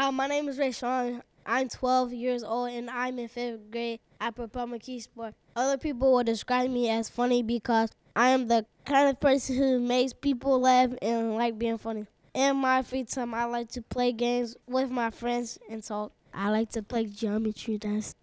Hi, my name is Rashawn. I'm 12 years old and I'm in fifth grade at Propel McKeesport. Other people will describe me as funny because I am the kind of person who makes people laugh and like being funny. In my free time, I like to play games with my friends and talk. I like to play geometry. That's